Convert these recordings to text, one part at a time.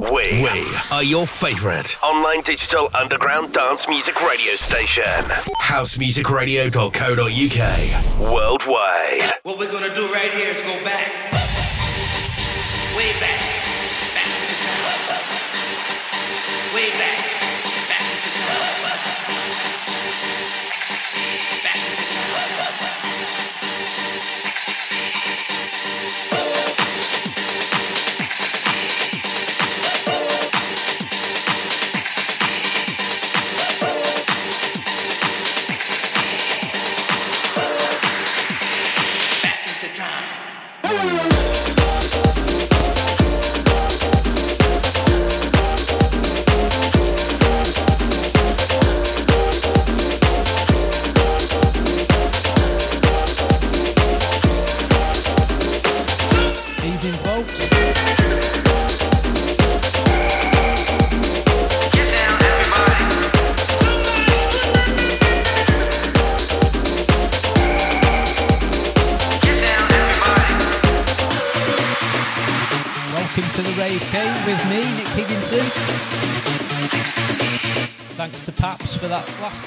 We, we are your favorite online digital underground dance music radio station. Housemusicradio.co.uk. Worldwide. What we're gonna do right here is go back. Way back.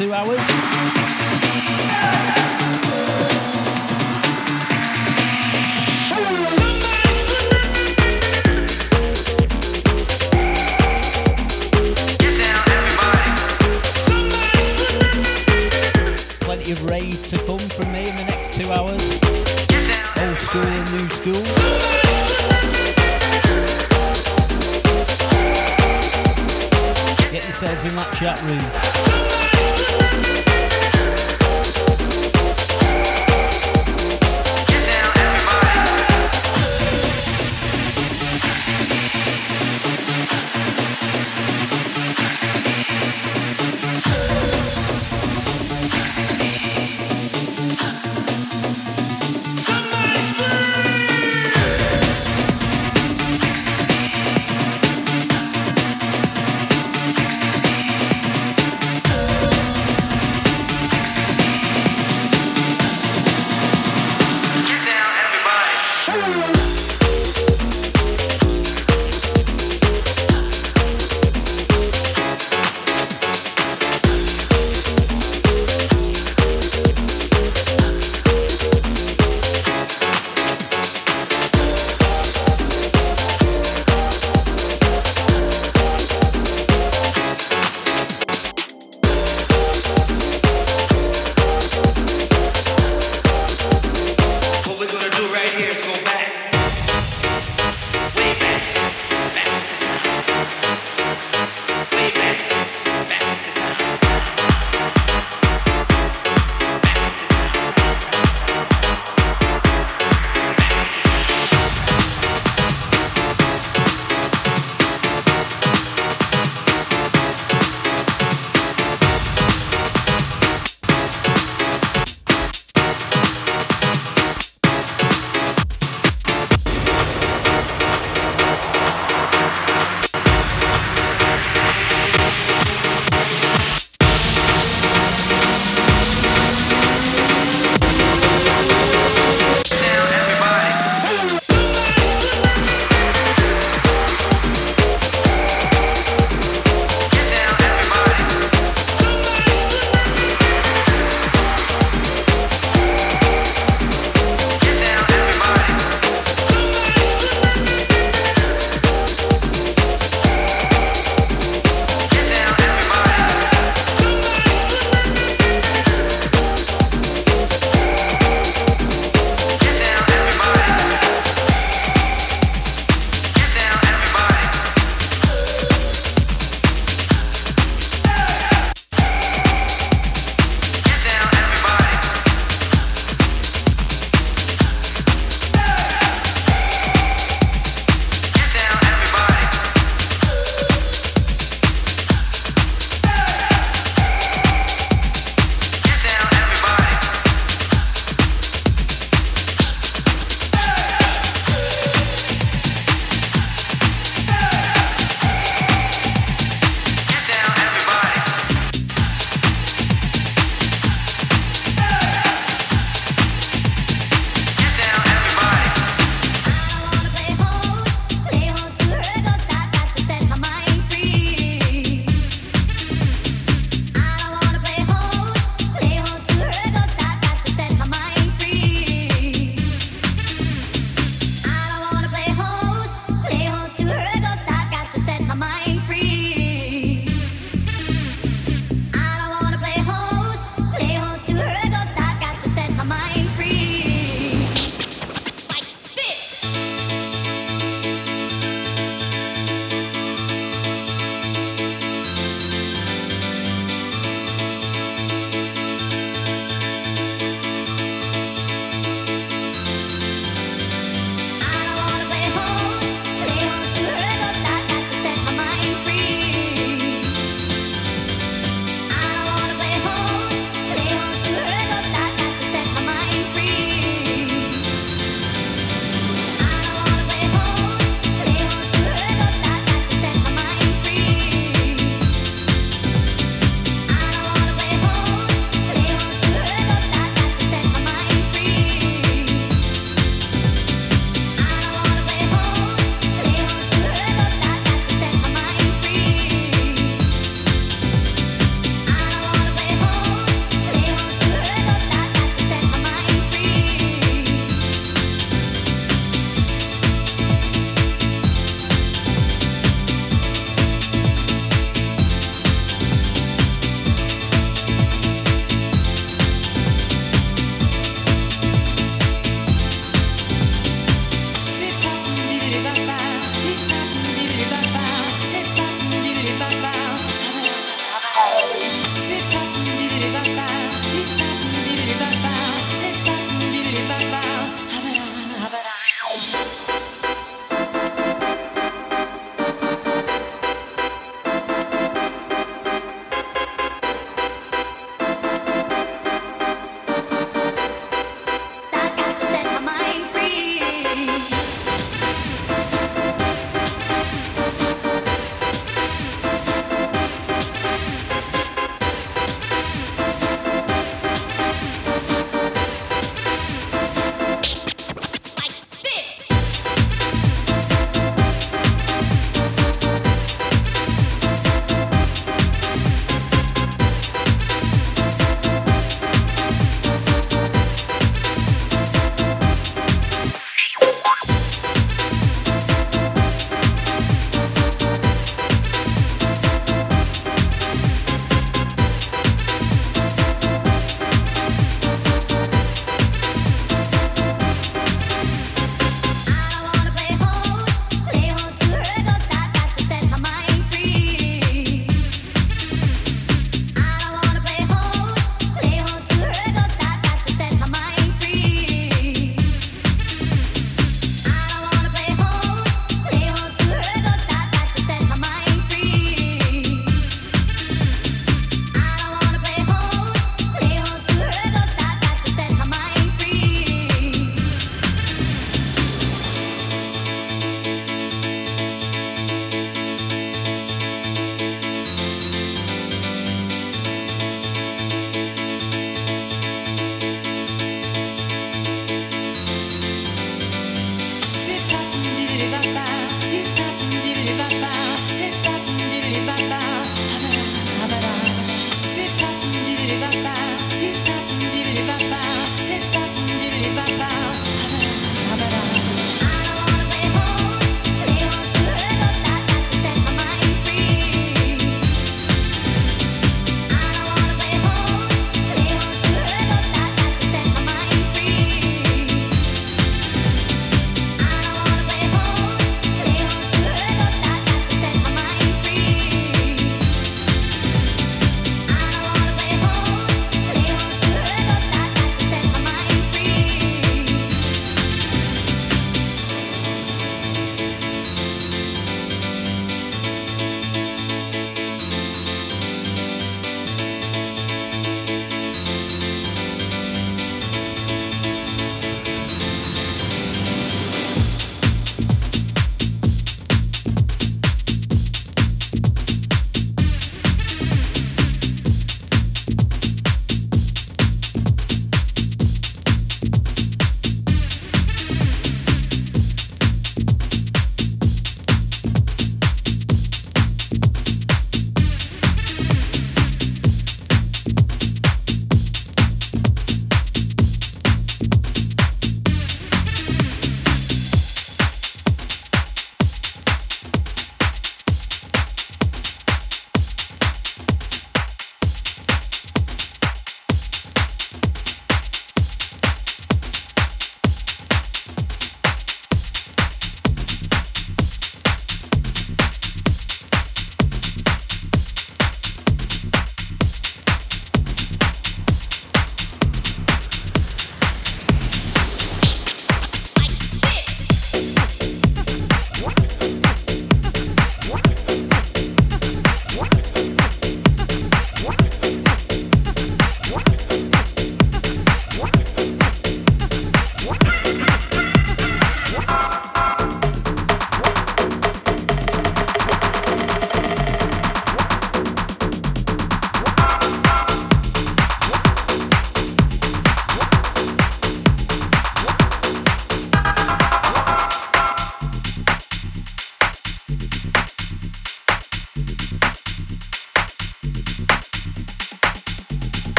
Two hours.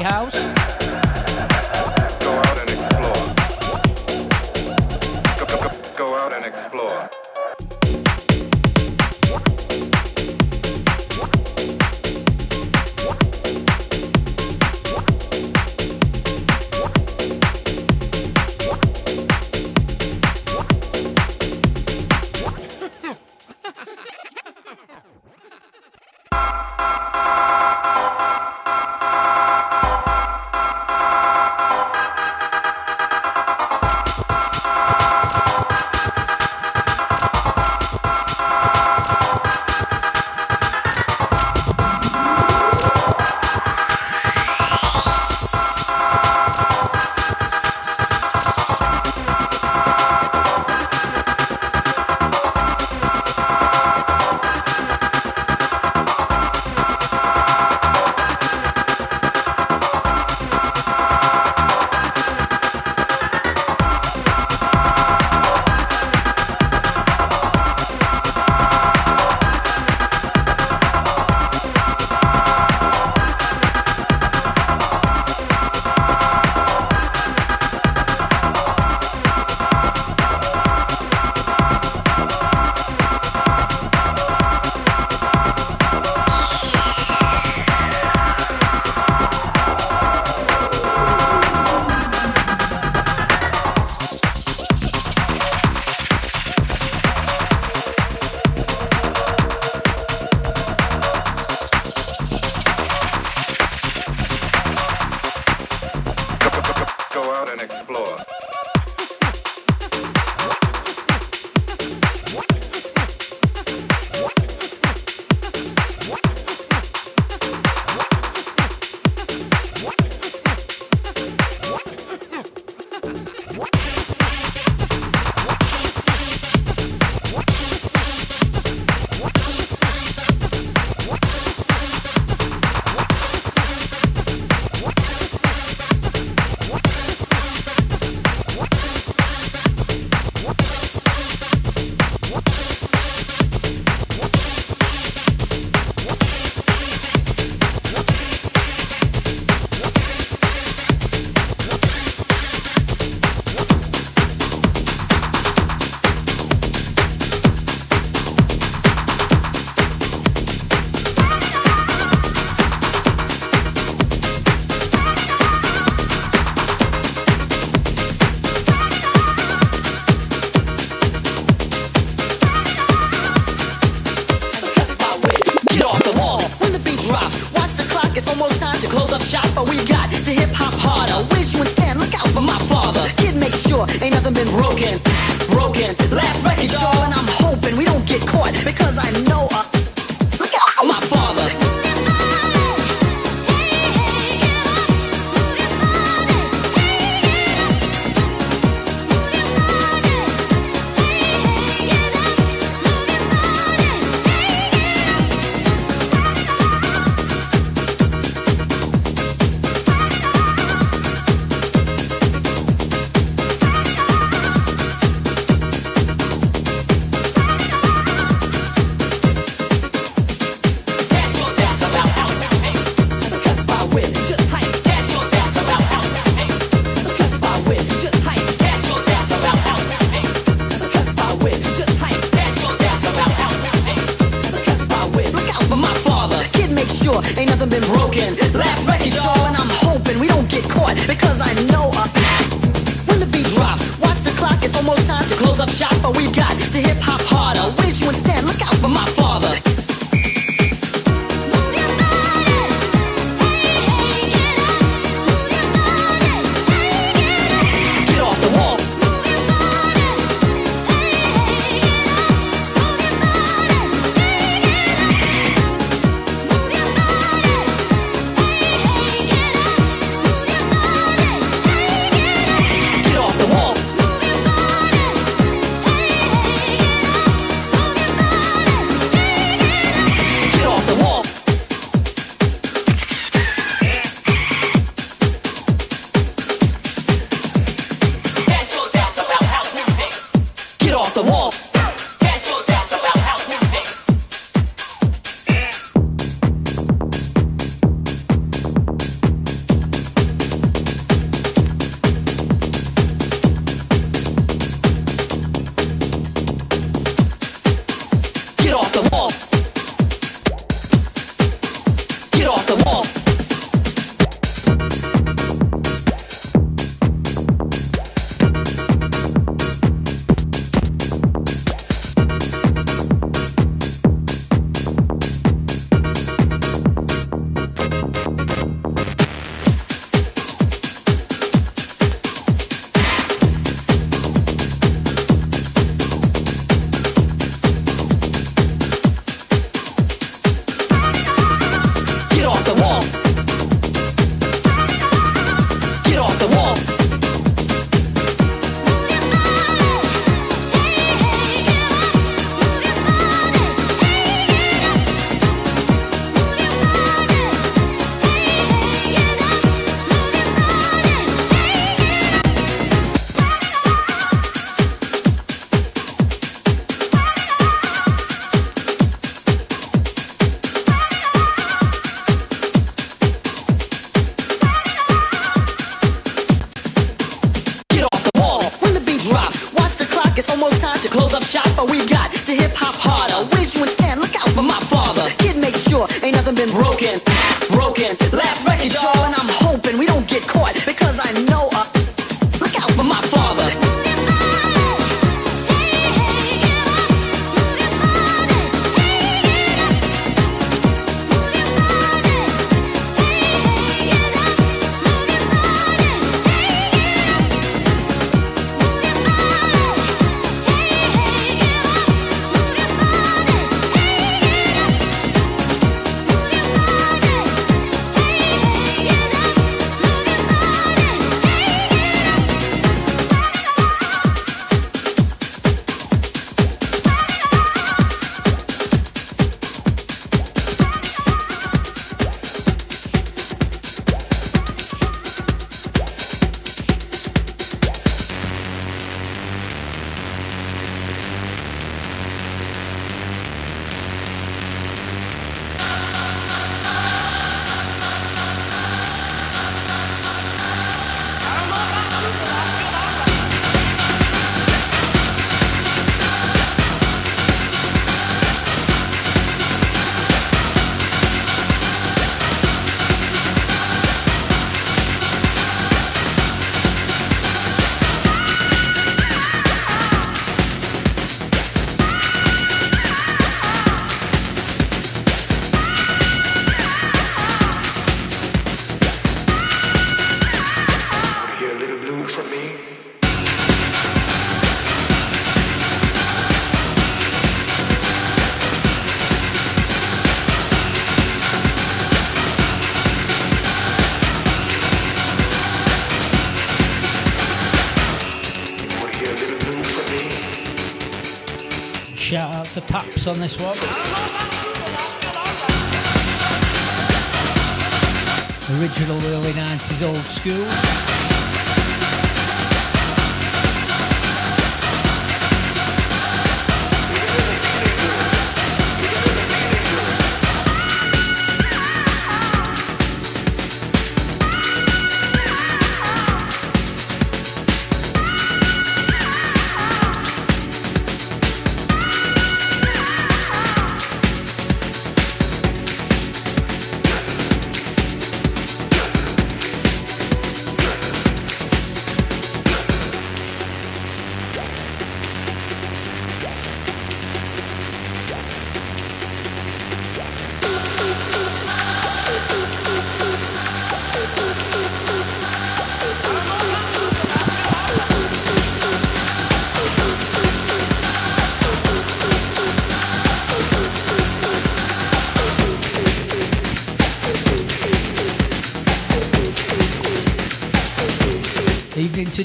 House. on this one. Original early 90s old school.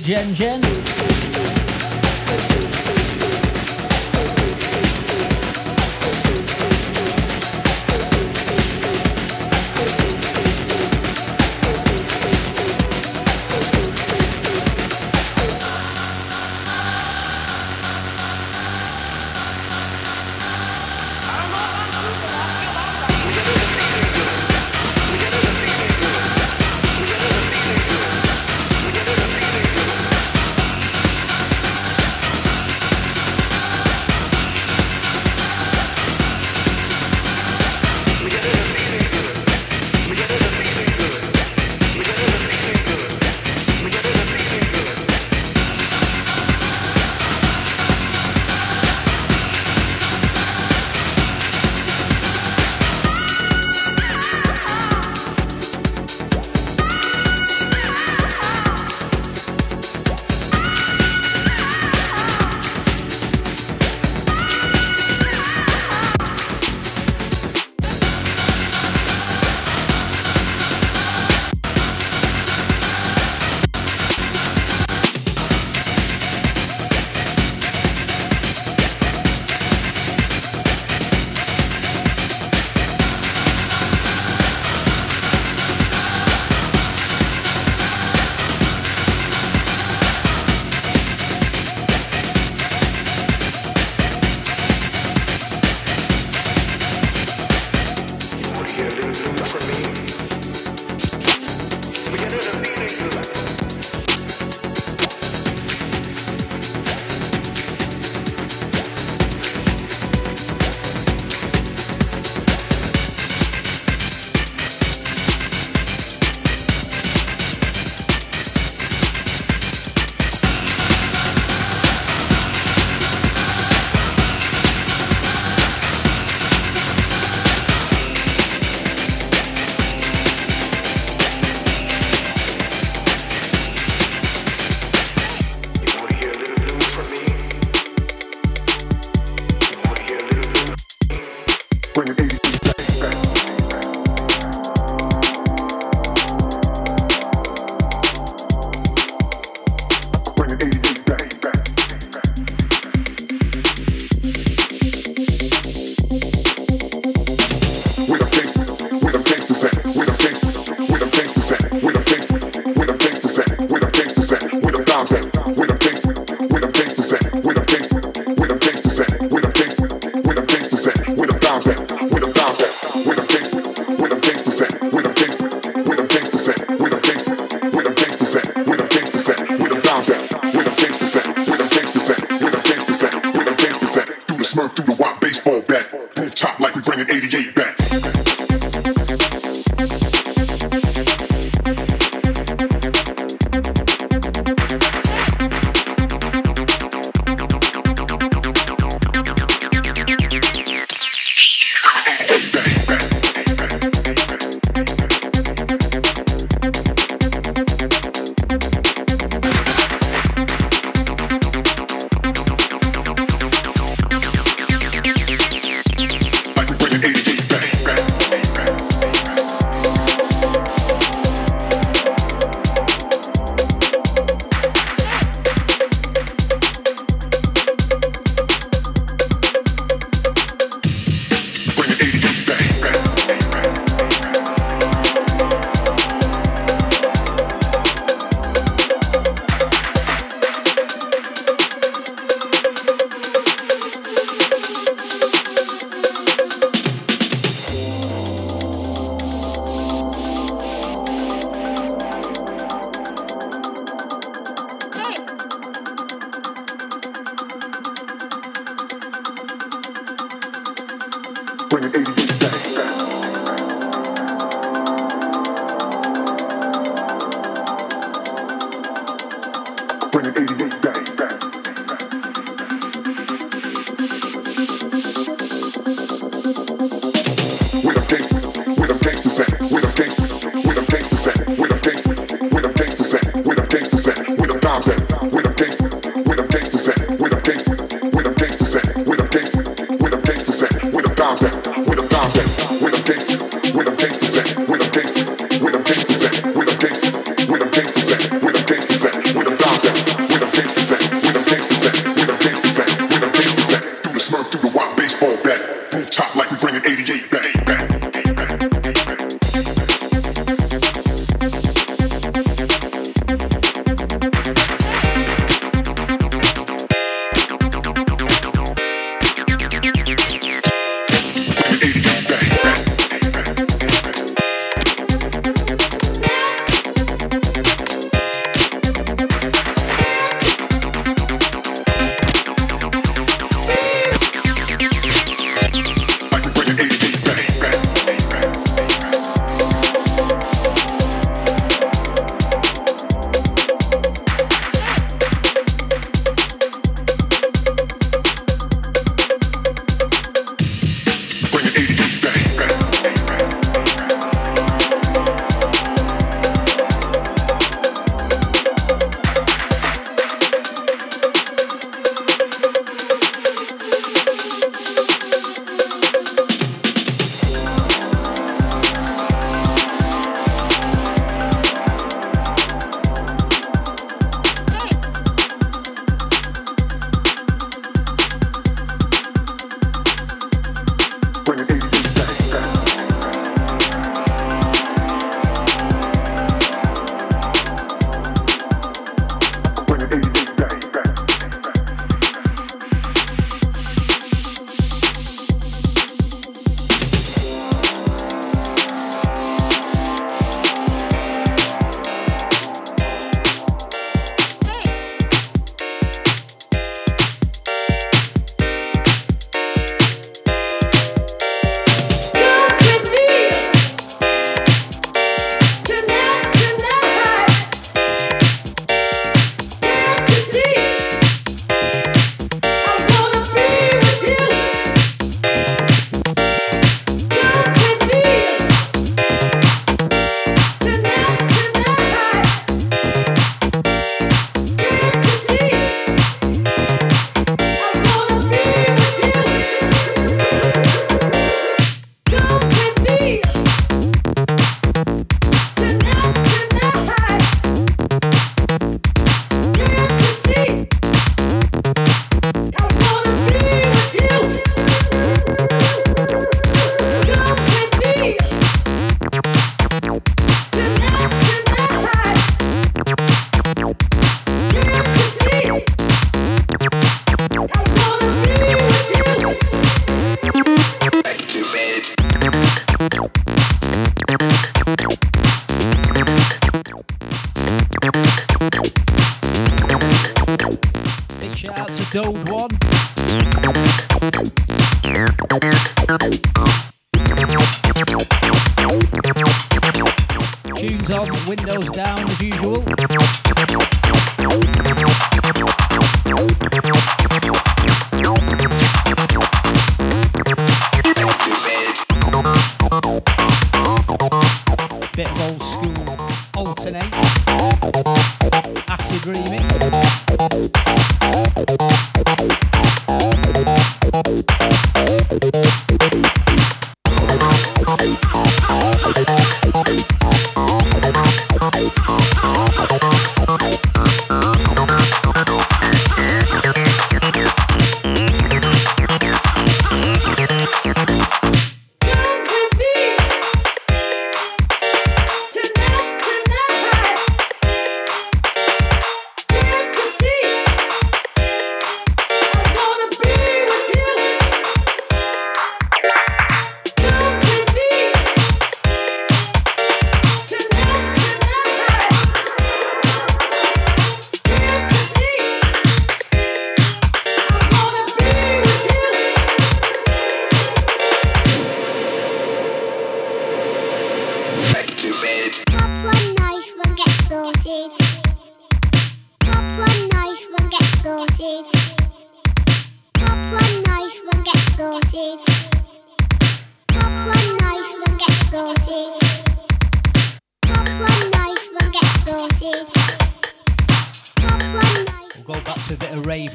天天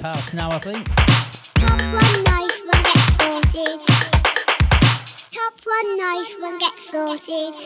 house now, I think. Top one nice one get sorted. Top one nice one get sorted.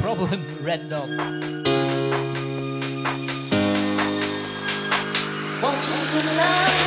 Problem Red Dog. Want you to love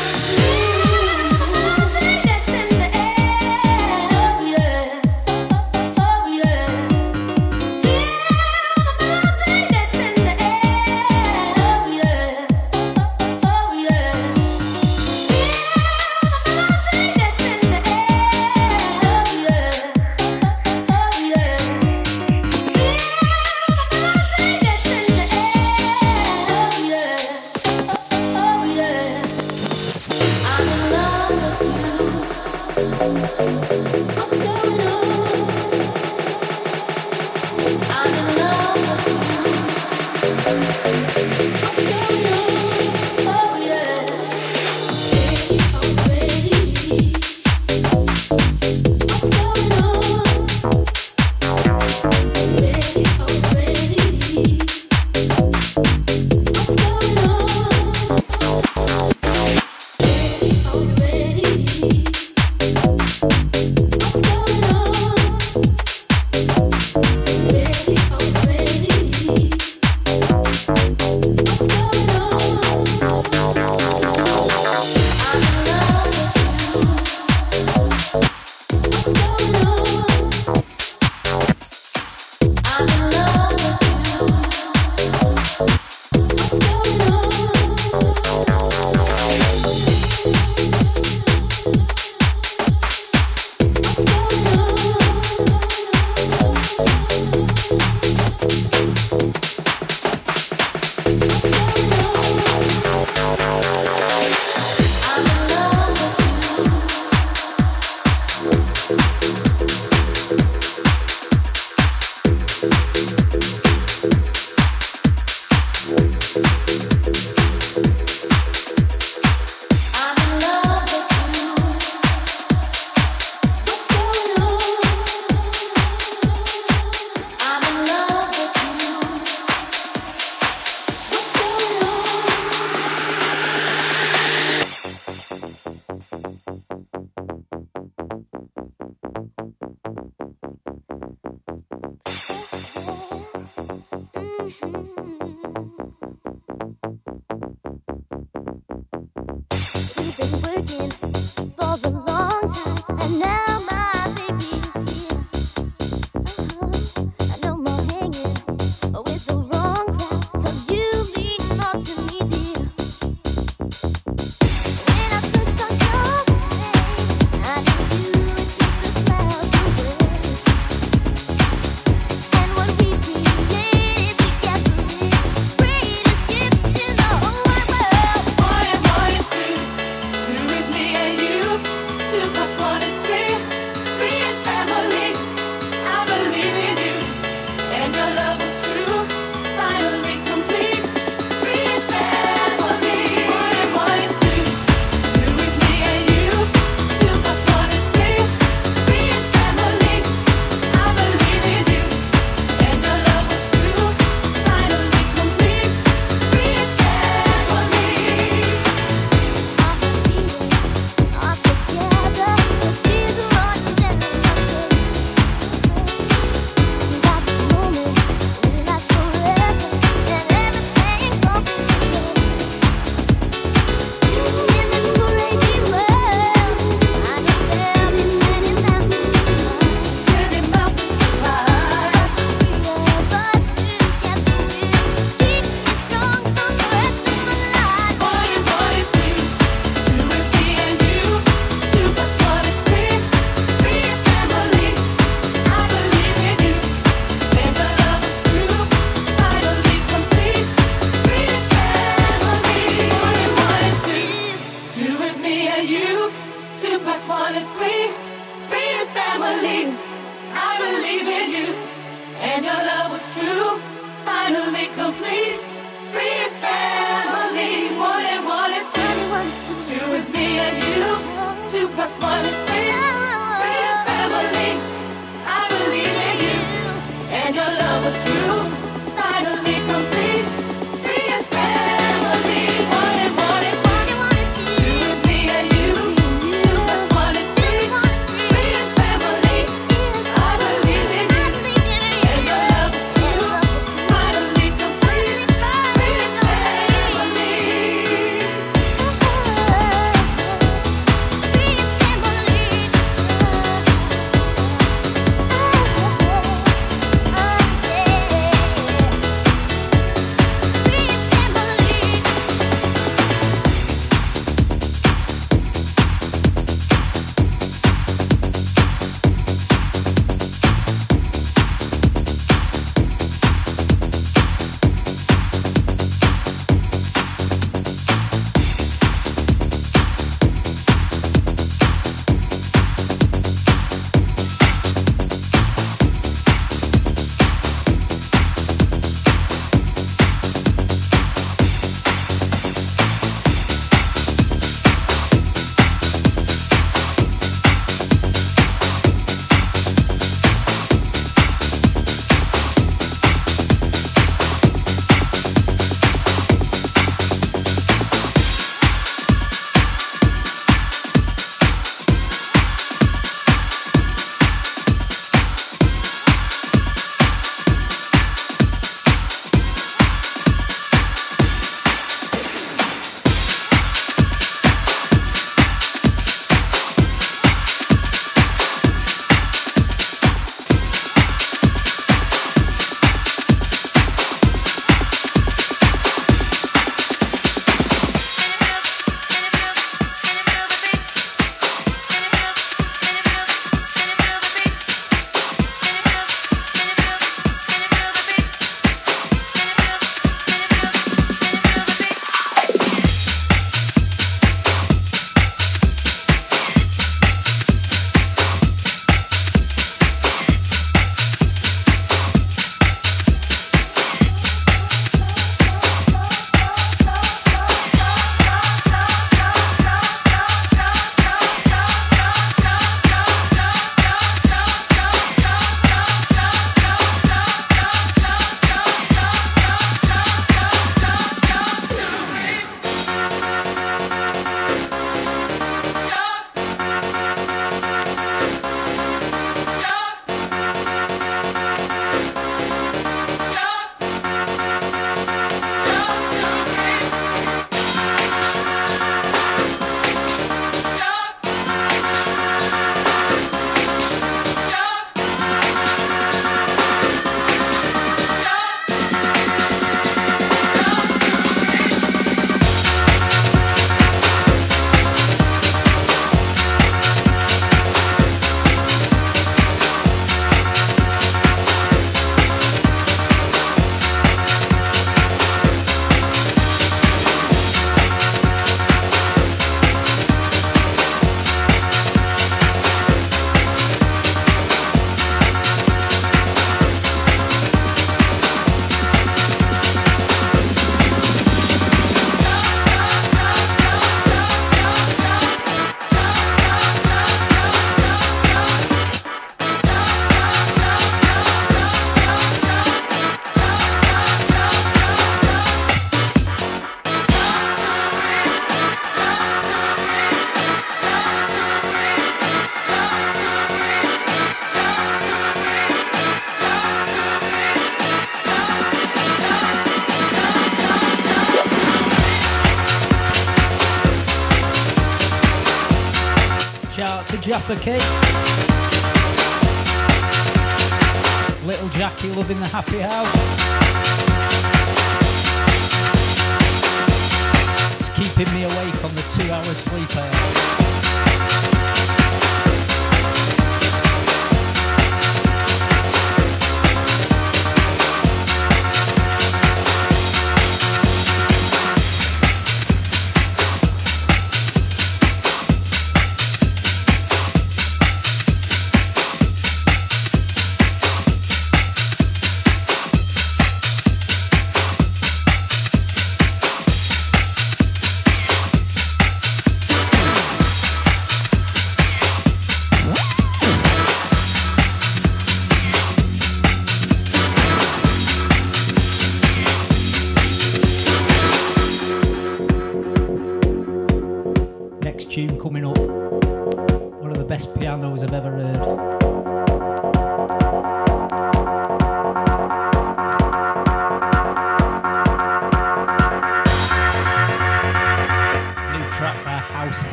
Little